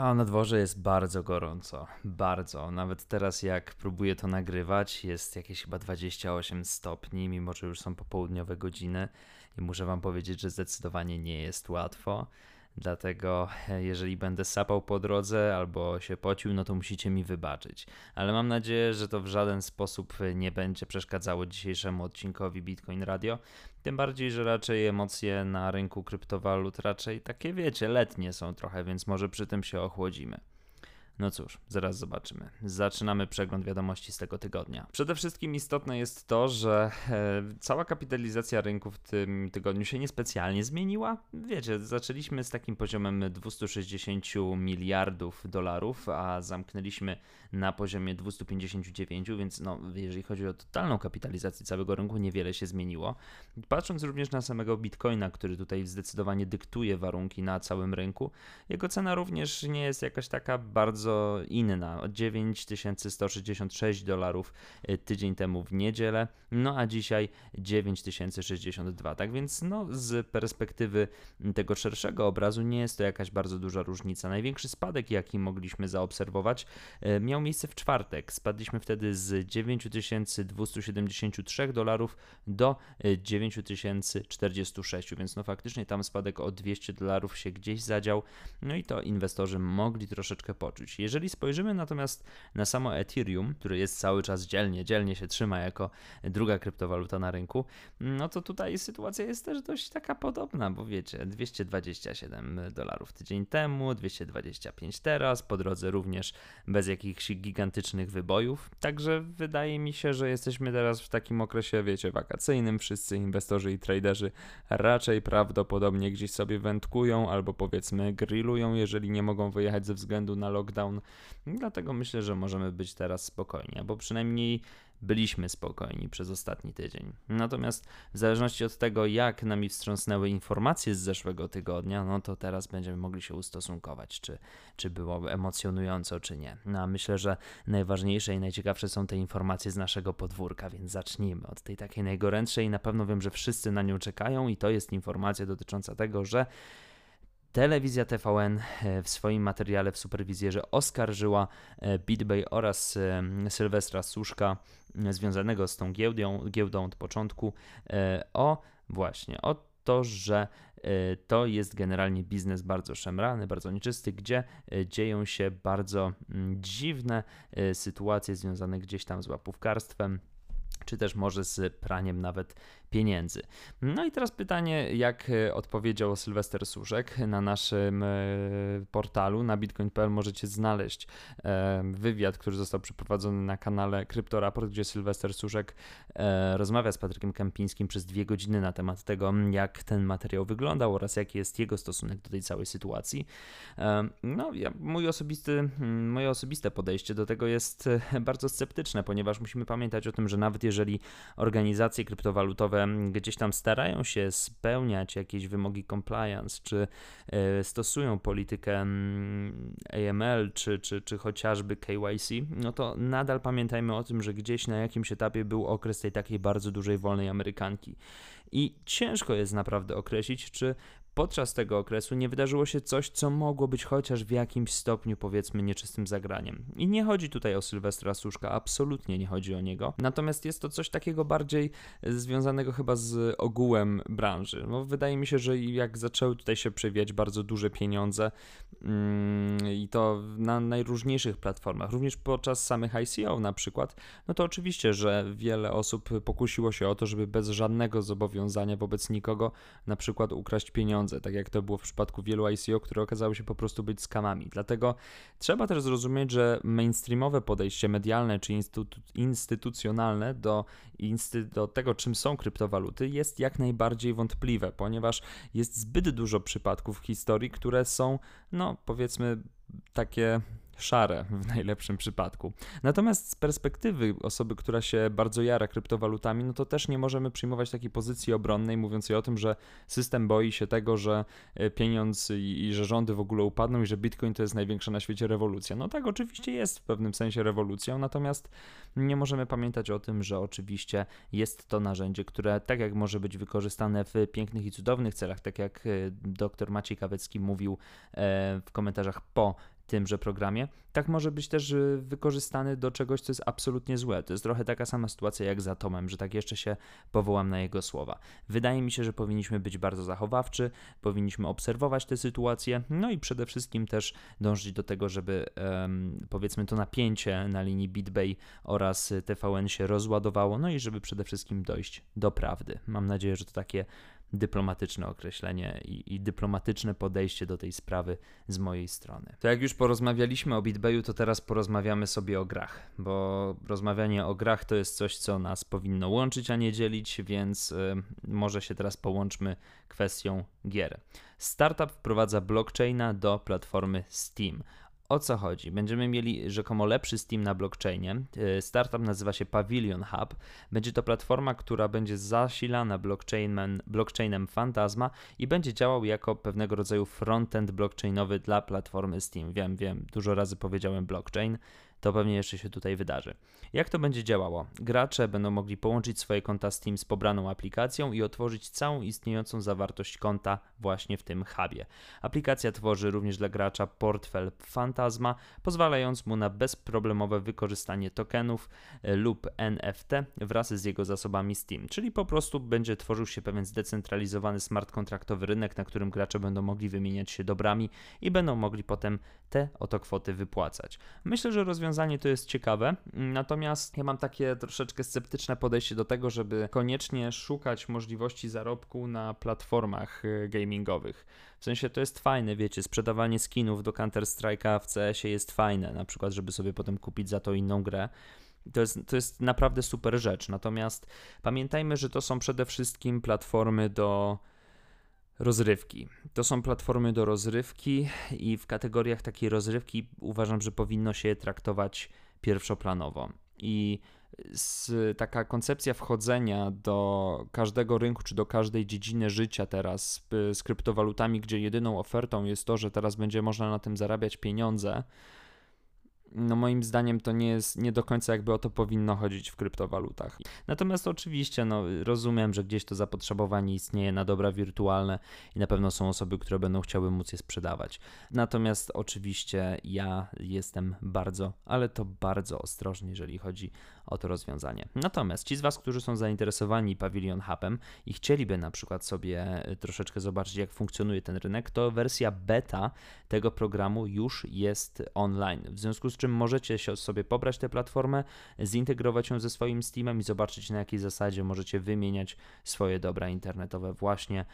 A na dworze jest bardzo gorąco, bardzo. Nawet teraz jak próbuję to nagrywać, jest jakieś chyba 28 stopni, mimo że już są popołudniowe godziny i muszę wam powiedzieć, że zdecydowanie nie jest łatwo. Dlatego e, jeżeli będę sapał po drodze albo się pocił, no to musicie mi wybaczyć. Ale mam nadzieję, że to w żaden sposób nie będzie przeszkadzało dzisiejszemu odcinkowi Bitcoin Radio. Tym bardziej, że raczej emocje na rynku kryptowalut raczej takie wiecie, letnie są trochę, więc może przy tym się ochłodzimy. No cóż, zaraz zobaczymy. Zaczynamy przegląd wiadomości z tego tygodnia. Przede wszystkim istotne jest to, że e, cała kapitalizacja rynku w tym tygodniu się niespecjalnie zmieniła. Wiecie, zaczęliśmy z takim poziomem 260 miliardów dolarów, a zamknęliśmy na poziomie 259, więc no, jeżeli chodzi o totalną kapitalizację całego rynku, niewiele się zmieniło. Patrząc również na samego Bitcoina, który tutaj zdecydowanie dyktuje warunki na całym rynku, jego cena również nie jest jakaś taka bardzo bardzo inna. 9166 dolarów y, tydzień temu w niedzielę, no a dzisiaj 9062. Tak więc no, z perspektywy tego szerszego obrazu nie jest to jakaś bardzo duża różnica. Największy spadek, jaki mogliśmy zaobserwować, y, miał miejsce w czwartek. Spadliśmy wtedy z 9273 dolarów do 9046, y, więc no faktycznie tam spadek o 200 dolarów się gdzieś zadział, no i to inwestorzy mogli troszeczkę poczuć. Jeżeli spojrzymy natomiast na samo Ethereum, który jest cały czas dzielnie, dzielnie się trzyma jako druga kryptowaluta na rynku, no to tutaj sytuacja jest też dość taka podobna, bo wiecie, 227 dolarów tydzień temu, 225 teraz, po drodze również bez jakichś gigantycznych wybojów. Także wydaje mi się, że jesteśmy teraz w takim okresie, wiecie, wakacyjnym. Wszyscy inwestorzy i traderzy raczej prawdopodobnie gdzieś sobie wędkują albo powiedzmy grillują, jeżeli nie mogą wyjechać ze względu na lockdown Dlatego myślę, że możemy być teraz spokojni, bo przynajmniej byliśmy spokojni przez ostatni tydzień. Natomiast w zależności od tego, jak nami wstrząsnęły informacje z zeszłego tygodnia, no to teraz będziemy mogli się ustosunkować, czy, czy było emocjonująco, czy nie. No a myślę, że najważniejsze i najciekawsze są te informacje z naszego podwórka, więc zacznijmy od tej takiej najgorętszej. Na pewno wiem, że wszyscy na nią czekają i to jest informacja dotycząca tego, że Telewizja TVN e, w swoim materiale w superwizjerze oskarżyła e, BitBay oraz e, Sylwestra Suszka związanego z tą giełdą, giełdą od początku o właśnie o to, że to jest generalnie biznes bardzo szemrany, bardzo nieczysty, gdzie dzieją się bardzo mm, dziwne sytuacje związane gdzieś tam z łapówkarstwem, czy też może z praniem nawet pieniędzy. No i teraz pytanie, jak e, odpowiedział Sylwester Suszek na naszym e, portalu na bitcoin.pl możecie znaleźć e, wywiad, który został przeprowadzony na kanale Kryptoraport, gdzie Sylwester Suszek rozmawia z Patrykiem Kępińskim przez dwie godziny na temat tego, jak ten materiał wyglądał oraz jaki jest jego stosunek do tej całej sytuacji. No, ja, mój osobisty, moje osobiste podejście do tego jest bardzo sceptyczne, ponieważ musimy pamiętać o tym, że nawet jeżeli organizacje kryptowalutowe gdzieś tam starają się spełniać jakieś wymogi compliance, czy e, stosują politykę AML, czy, czy, czy chociażby KYC, no to nadal pamiętajmy o tym, że gdzieś na jakimś etapie był okres tej takiej bardzo dużej wolnej Amerykanki. I ciężko jest naprawdę określić, czy podczas tego okresu nie wydarzyło się coś, co mogło być chociaż w jakimś stopniu, powiedzmy, nieczystym zagraniem. I nie chodzi tutaj o Sylwestra Suszka, absolutnie nie chodzi o niego. Natomiast jest to coś takiego bardziej związanego chyba z ogółem branży. No, wydaje mi się, że jak zaczęły tutaj się przewijać bardzo duże pieniądze mm, i to na najróżniejszych platformach, również podczas samych ICO na przykład, no to oczywiście, że wiele osób pokusiło się o to, żeby bez żadnego zobowiązania wobec nikogo na przykład ukraść pieniądze pieniądze, tak jak to było w przypadku wielu ICO, które okazały się po prostu być skamami. Dlatego trzeba też zrozumieć, że mainstreamowe podejście medialne czy instytu instytucjonalne do, insty do tego, czym są kryptowaluty, jest jak najbardziej wątpliwe, ponieważ jest zbyt dużo przypadków w historii, które są, no powiedzmy, takie szare w najlepszym przypadku. Natomiast z perspektywy osoby, która się bardzo jara kryptowalutami, no to też nie możemy przyjmować takiej pozycji obronnej, mówiącej o tym, że system boi się tego, że e, pieniądz i, że rządy w ogóle upadną i że Bitcoin to jest największa na świecie rewolucja. No tak, oczywiście jest w pewnym sensie rewolucją, natomiast nie możemy pamiętać o tym, że oczywiście jest to narzędzie, które tak jak może być wykorzystane w pięknych i cudownych celach, tak jak e, dr Maciej Kawecki mówił e, w komentarzach po tymże programie, tak może być też y, wykorzystany do czegoś, co jest absolutnie złe. To jest trochę taka sama sytuacja jak z Atomem, że tak jeszcze się powołam na jego słowa. Wydaje mi się, że powinniśmy być bardzo zachowawczy, powinniśmy obserwować tę sytuację, no i przede wszystkim też dążyć do tego, żeby um, powiedzmy to napięcie na linii BitBay oraz TVN się rozładowało, no i żeby przede wszystkim dojść do prawdy. Mam nadzieję, że to takie dyplomatyczne określenie i, i, dyplomatyczne podejście do tej sprawy z mojej strony. To jak już porozmawialiśmy o BitBayu, to teraz porozmawiamy sobie o grach, bo rozmawianie o grach to jest coś, co nas powinno łączyć, a nie dzielić, więc y, może się teraz połączmy kwestią gier. Startup wprowadza blockchaina do platformy Steam. O co chodzi? Będziemy mieli rzekomo lepszy Steam na blockchainie. E, startup nazywa się Pavilion Hub. Będzie to platforma, która będzie zasilana blockchainem, blockchainem Phantasma i będzie działał jako pewnego rodzaju frontend blockchainowy dla platformy Steam. Wiem, wiem, dużo razy powiedziałem blockchain to pewnie jeszcze się tutaj wydarzy. Jak to będzie działało? Gracze będą mogli połączyć swoje konta Steam z pobraną aplikacją i otworzyć całą istniejącą zawartość konta właśnie w tym hubie. Aplikacja tworzy również dla gracza portfel Fantasma, pozwalając mu na bezproblemowe wykorzystanie tokenów e, lub NFT wraz z jego zasobami Steam, czyli po prostu będzie tworzył się pewien zdecentralizowany smart kontraktowy rynek, na którym gracze będą mogli wymieniać się dobrami i będą mogli potem te oto kwoty wypłacać. Myślę, że rozwiązanie to jest ciekawe, natomiast ja mam takie troszeczkę sceptyczne podejście do tego, żeby koniecznie szukać możliwości zarobku na platformach y, gamingowych. W sensie to jest fajne, wiecie, sprzedawanie skinów do Counter-Strike'a w CS-ie jest fajne, na przykład, żeby sobie potem kupić za to inną grę. To jest, to jest naprawdę super rzecz. Natomiast pamiętajmy, że to są przede wszystkim platformy do rozrywki. To są platformy do rozrywki i w kategoriach takiej rozrywki uważam, że powinno się je traktować pierwszoplanowo. I z, taka koncepcja wchodzenia do każdego rynku czy do każdej dziedziny życia teraz z, z kryptowalutami, gdzie jedyną ofertą jest to, że teraz będzie można na tym zarabiać pieniądze, no moim zdaniem to nie jest, nie do końca jakby o to powinno chodzić w kryptowalutach. Natomiast oczywiście, no rozumiem, że gdzieś to zapotrzebowanie istnieje na dobra wirtualne i na pewno są osoby, które będą chciały móc je sprzedawać. Natomiast oczywiście ja jestem bardzo, ale to bardzo ostrożny, jeżeli chodzi o to rozwiązanie. Natomiast ci z Was, którzy są zainteresowani Pavilion Hubem i chcieliby na przykład sobie troszeczkę zobaczyć, jak funkcjonuje ten rynek, to wersja beta tego programu już jest online. W związku z czym możecie sobie pobrać tę platformę, zintegrować ją ze swoim Steamem i zobaczyć na jakiej zasadzie możecie wymieniać swoje dobra internetowe właśnie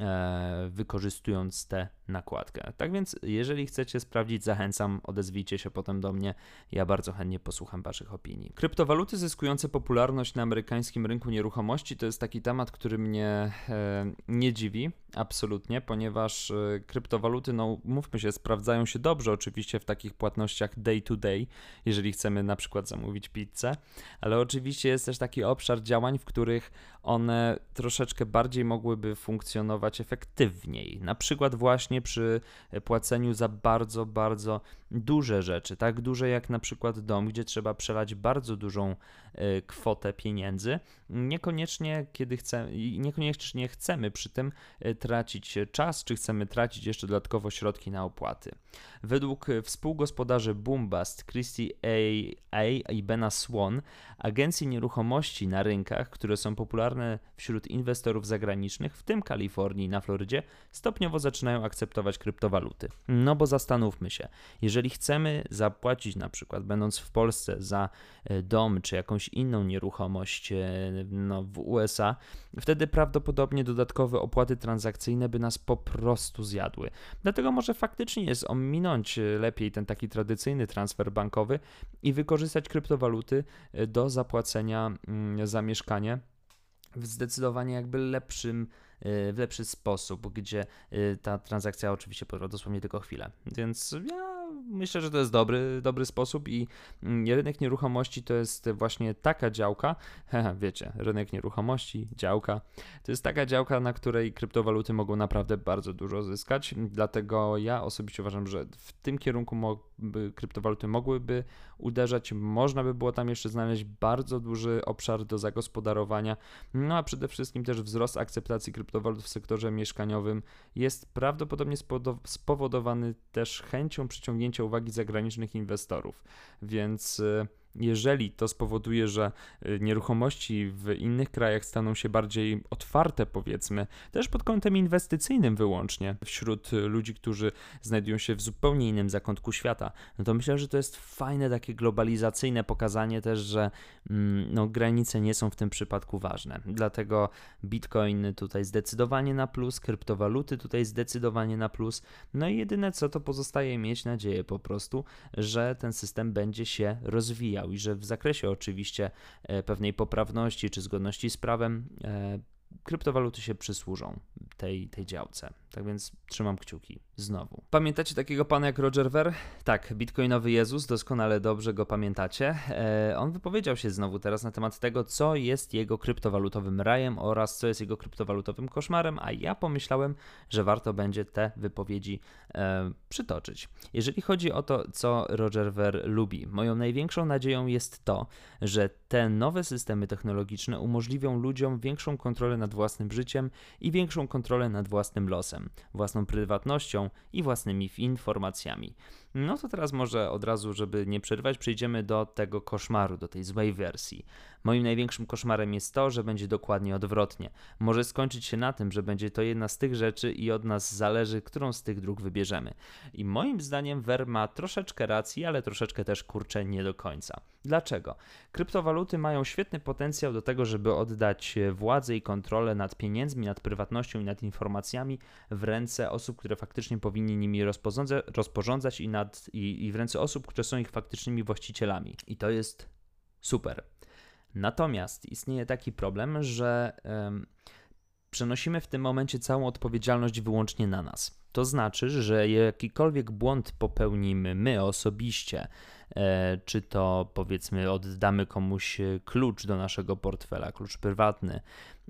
e, wykorzystując tę nakładkę. Tak więc jeżeli chcecie sprawdzić, zachęcam, odezwijcie się potem do mnie, ja bardzo chętnie posłucham Waszych opinii. Kryptowaluty zyskujące popularność na amerykańskim rynku nieruchomości to jest taki temat, który mnie e, nie dziwi absolutnie, ponieważ e, kryptowaluty, no mówmy się, sprawdzają się dobrze oczywiście w takich płatnościach day to day, jeżeli chcemy na przykład zamówić pizzę, ale oczywiście jest też taki obszar działań, w których one troszeczkę bardziej mogłyby funkcjonować efektywniej. Na przykład właśnie przy płaceniu za bardzo, bardzo duże rzeczy, tak duże jak na przykład dom, gdzie trzeba przelać bardzo dużą e, kwotę pieniędzy, niekoniecznie kiedy chcemy, niekoniecznie chcemy przy tym e, tracić czas, czy chcemy tracić jeszcze dodatkowo środki na opłaty. Według współgospodarzy Boombast, Christy A. A. i Bena Swan, agencje nieruchomości na rynkach, które są popularne wśród inwestorów zagranicznych, w tym Kalifornii i na Florydzie, stopniowo zaczynają akceptować kryptowaluty. No bo zastanówmy się, jeżeli chcemy zapłacić na przykład, będąc w Polsce, za e, dom czy jakąś inną nieruchomość e, no, w USA, wtedy prawdopodobnie dodatkowe opłaty transakcyjne by nas po prostu zjadły. Dlatego może faktycznie jest ominąć e, lepiej ten taki tradycyjny transfer bankowy i wykorzystać kryptowaluty do zapłacenia mm, za mieszkanie w zdecydowanie jakby lepszym w lepszy sposób, gdzie ta transakcja oczywiście potrwa dosłownie tylko chwilę. Więc ja myślę, że to jest dobry, dobry sposób i mm, rynek nieruchomości to jest właśnie taka działka, wiecie, rynek nieruchomości, działka, to jest taka działka, na której kryptowaluty mogą naprawdę bardzo dużo zyskać, dlatego ja osobiście uważam, że w tym kierunku by kryptowaluty mogłyby uderzać, można by było tam jeszcze znaleźć bardzo duży obszar do zagospodarowania, no a przede wszystkim też wzrost akceptacji kryptowalut w sektorze mieszkaniowym jest prawdopodobnie spowodowany też chęcią przyciągnięcia uwagi zagranicznych inwestorów. Więc y, jeżeli to spowoduje, że y, nieruchomości w innych krajach staną się bardziej otwarte, powiedzmy, też pod kątem inwestycyjnym wyłącznie, wśród y, ludzi, którzy znajdują się w zupełnie innym zakątku świata, no to myślę, że to jest fajne takie globalizacyjne pokazanie też, że mm, no, granice nie są w tym przypadku ważne. Dlatego Bitcoin tutaj zdecydowanie na plus, kryptowaluty tutaj zdecydowanie na plus. No i jedyne co to pozostaje mieć nadzieję po prostu, że ten system będzie się rozwijał i że w zakresie oczywiście e, pewnej poprawności czy zgodności z prawem e, kryptowaluty się przysłużą tej, tej działce. Tak więc trzymam kciuki znowu. Pamiętacie takiego pana jak Roger Ver? Tak, bitcoinowy Jezus, doskonale dobrze go pamiętacie. E, on wypowiedział się znowu teraz na temat tego, co jest jego kryptowalutowym rajem oraz co jest jego kryptowalutowym koszmarem, a ja pomyślałem, że warto będzie te wypowiedzi e, przytoczyć. Jeżeli chodzi o to, co Roger Ver lubi, moją największą nadzieją jest to, że te nowe systemy technologiczne umożliwią ludziom większą kontrolę nad własnym życiem i większą kontrolę nad własnym losem, własną prywatnością i własnymi informacjami. No to teraz może od razu, żeby nie przerwać, przejdziemy do tego koszmaru, do tej złej wersji. Moim największym koszmarem jest to, że będzie dokładnie odwrotnie. Może skończyć się na tym, że będzie to jedna z tych rzeczy i od nas zależy, którą z tych dróg wybierzemy. I moim zdaniem Ver ma troszeczkę racji, ale troszeczkę też kurczę nie do końca. Dlaczego? Kryptowaluty mają świetny potencjał do tego, żeby oddać władzę i kontrolę nad pieniędzmi, nad prywatnością i nad informacjami w ręce osób, które faktycznie powinni nimi rozporządzać i, nad, i, i w ręce osób, które są ich faktycznymi właścicielami. I to jest super. Natomiast istnieje taki problem, że um, przenosimy w tym momencie całą odpowiedzialność wyłącznie na nas. To znaczy, że jakikolwiek błąd popełnimy my osobiście, czy to powiedzmy oddamy komuś klucz do naszego portfela, klucz prywatny,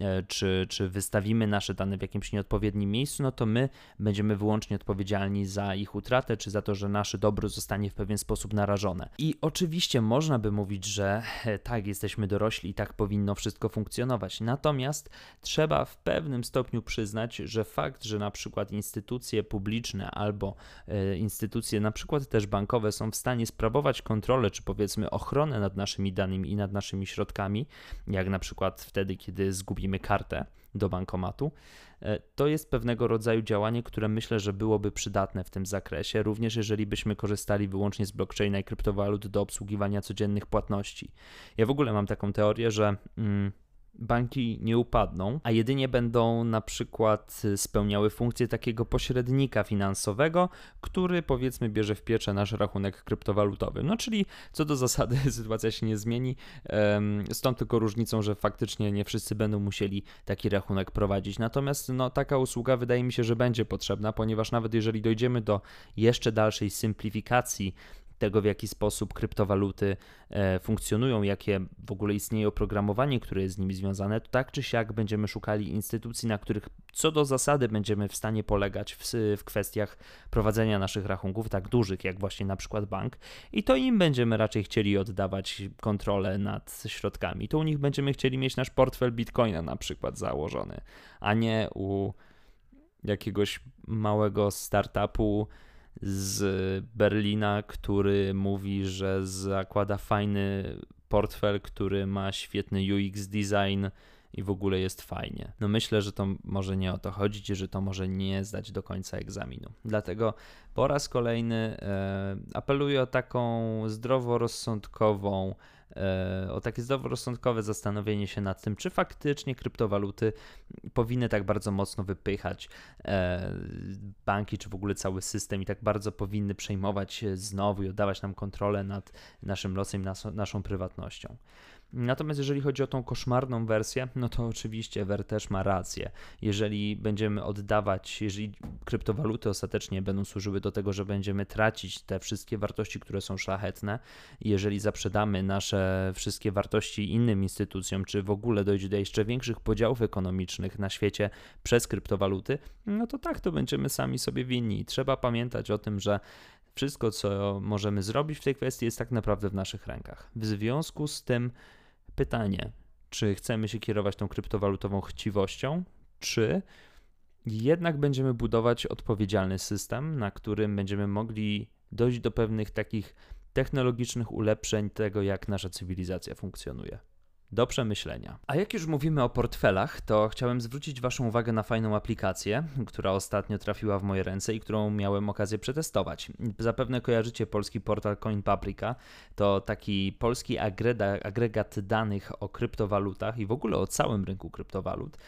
E, czy, czy wystawimy nasze dane w jakimś nieodpowiednim miejscu, no to my będziemy wyłącznie odpowiedzialni za ich utratę, czy za to, że nasze dobro zostanie w pewien sposób narażone. I oczywiście można by mówić, że e, tak, jesteśmy dorośli i tak powinno wszystko funkcjonować. Natomiast trzeba w pewnym stopniu przyznać, że fakt, że na przykład instytucje publiczne albo e, instytucje na przykład też bankowe są w stanie sprawować kontrolę, czy powiedzmy ochronę nad naszymi danymi i nad naszymi środkami, jak na przykład wtedy, kiedy zgubimy kartę do bankomatu, e, to jest pewnego rodzaju działanie, które myślę, że byłoby przydatne w tym zakresie, również jeżeli byśmy korzystali wyłącznie z blockchaina i kryptowalut do obsługiwania codziennych płatności. Ja w ogóle mam taką teorię, że. Mm, banki nie upadną, a jedynie będą na przykład spełniały funkcję takiego pośrednika finansowego, który powiedzmy bierze w pieczę nasz rachunek kryptowalutowy. No czyli co do zasady sytuacja się nie zmieni, stąd tylko różnicą, że faktycznie nie wszyscy będą musieli taki rachunek prowadzić. Natomiast no, taka usługa wydaje mi się, że będzie potrzebna, ponieważ nawet jeżeli dojdziemy do jeszcze dalszej symplifikacji tego, w jaki sposób kryptowaluty e, funkcjonują, jakie w ogóle istnieje oprogramowanie, które jest z nimi związane, to tak czy siak będziemy szukali instytucji, na których co do zasady będziemy w stanie polegać w, w kwestiach prowadzenia naszych rachunków, tak dużych jak właśnie na przykład bank, i to im będziemy raczej chcieli oddawać kontrolę nad środkami. To u nich będziemy chcieli mieć nasz portfel bitcoina na przykład założony, a nie u jakiegoś małego startupu, z Berlina, który mówi, że zakłada fajny portfel, który ma świetny UX design i w ogóle jest fajnie. No myślę, że to może nie o to chodzić, że to może nie zdać do końca egzaminu. Dlatego po raz kolejny e, apeluję o taką zdroworozsądkową o takie zdroworozsądkowe zastanowienie się nad tym, czy faktycznie kryptowaluty powinny tak bardzo mocno wypychać e, banki, czy w ogóle cały system i tak bardzo powinny przejmować znowu i oddawać nam kontrolę nad naszym losem, naszą prywatnością. Natomiast jeżeli chodzi o tą koszmarną wersję, no to oczywiście Ver też ma rację. Jeżeli będziemy oddawać, jeżeli kryptowaluty ostatecznie będą służyły do tego, że będziemy tracić te wszystkie wartości, które są szlachetne, jeżeli zaprzedamy nasze wszystkie wartości innym instytucjom, czy w ogóle dojdzie do jeszcze większych podziałów ekonomicznych na świecie przez kryptowaluty, no to tak, to będziemy sami sobie winni. Trzeba pamiętać o tym, że wszystko, co możemy zrobić w tej kwestii, jest tak naprawdę w naszych rękach. W związku z tym, pytanie, czy chcemy się kierować tą kryptowalutową chciwością, czy jednak będziemy budować odpowiedzialny system, na którym będziemy mogli dojść do pewnych takich technologicznych ulepszeń tego, jak nasza cywilizacja funkcjonuje. Do przemyślenia. A jak już mówimy o portfelach, to chciałem zwrócić Waszą uwagę na fajną aplikację, która ostatnio trafiła w moje ręce i którą miałem okazję przetestować. Zapewne kojarzycie polski portal CoinPaprika. To taki polski agregat danych o kryptowalutach i w ogóle o całym rynku kryptowalut.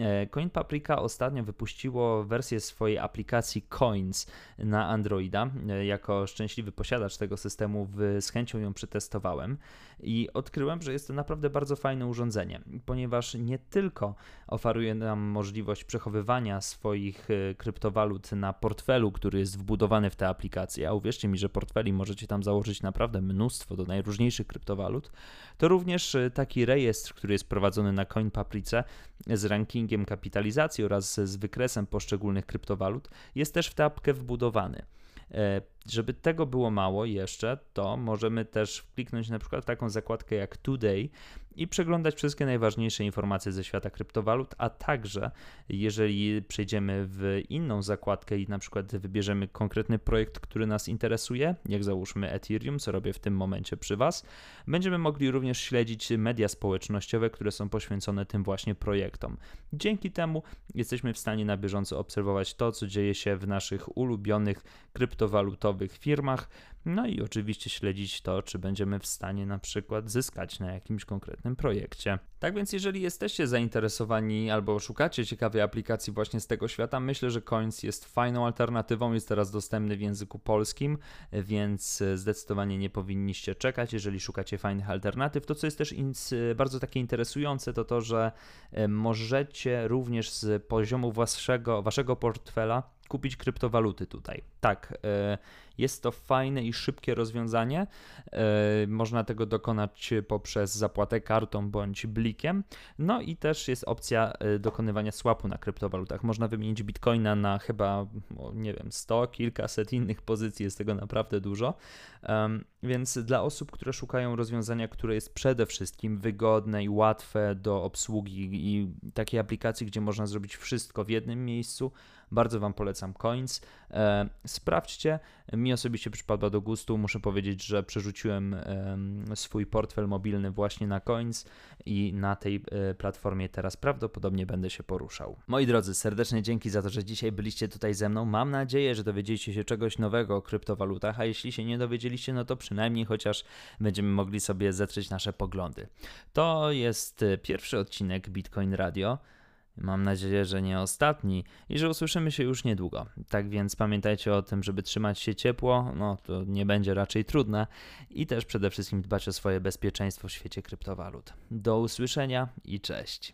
E, Coin Paprika ostatnio wypuściło wersję swojej aplikacji Coins na Androida. E, jako szczęśliwy posiadacz tego systemu z chęcią ją przetestowałem i odkryłem, że jest to naprawdę bardzo fajne urządzenie, ponieważ nie tylko oferuje nam możliwość przechowywania swoich e, kryptowalut na portfelu, który jest wbudowany w tę aplikację, a uwierzcie mi, że portfeli możecie tam założyć naprawdę mnóstwo do najróżniejszych kryptowalut, to również taki rejestr, który jest prowadzony na CoinPaprice z rankingiem kapitalizacji oraz z wykresem poszczególnych kryptowalut jest też w tę wbudowany. E, żeby tego było mało jeszcze, to możemy też kliknąć na przykład taką zakładkę jak Today i przeglądać wszystkie najważniejsze informacje ze świata kryptowalut, a także jeżeli przejdziemy w inną zakładkę i na przykład wybierzemy konkretny projekt, który nas interesuje, jak załóżmy Ethereum, co robię w tym momencie przy Was, będziemy mogli również śledzić media społecznościowe, które są poświęcone tym właśnie projektom. Dzięki temu jesteśmy w stanie na bieżąco obserwować to, co dzieje się w naszych ulubionych kryptowalutowych firmach, no i oczywiście śledzić to, czy będziemy w stanie na przykład zyskać na jakimś konkretnym projekcie. Tak więc, jeżeli jesteście zainteresowani albo szukacie ciekawej aplikacji właśnie z tego świata, myślę, że Coins jest fajną alternatywą. Jest teraz dostępny w języku polskim, więc zdecydowanie nie powinniście czekać. Jeżeli szukacie fajnych alternatyw, to co jest też bardzo takie interesujące, to to, że e, możecie również z poziomu waszego, waszego portfela kupić kryptowaluty tutaj. Tak, e, jest to fajne i szybkie rozwiązanie. E, można tego dokonać poprzez zapłatę kartą bądź blikiem. No i też jest opcja e, dokonywania swapu na kryptowalutach. Można wymienić bitcoina na chyba, nie wiem, 100, kilkaset innych pozycji, jest tego naprawdę dużo. Więc dla osób, które szukają rozwiązania, które jest przede wszystkim wygodne i łatwe do obsługi i takiej aplikacji, gdzie można zrobić wszystko w jednym miejscu, bardzo Wam polecam Coins. E, sprawdźcie. Mi osobiście przypadła do gustu. Muszę powiedzieć, że przerzuciłem swój portfel mobilny właśnie na Coins i na tej e, platformie teraz prawdopodobnie będę się poruszał. Moi drodzy, serdeczne dzięki za to, że dzisiaj byliście tutaj ze mną. Mam nadzieję, że dowiedzieliście się czegoś nowego o kryptowalutach, a jeśli się nie dowiedzieliście, no to przynajmniej chociaż będziemy mogli sobie zetrzeć nasze poglądy. To jest e, pierwszy odcinek Bitcoin Radio. Mam nadzieję, że nie ostatni i że usłyszymy się już niedługo. Tak więc pamiętajcie o tym, żeby trzymać się ciepło, no to nie będzie raczej trudne i też przede wszystkim dbać o swoje bezpieczeństwo w świecie kryptowalut. Do usłyszenia i cześć.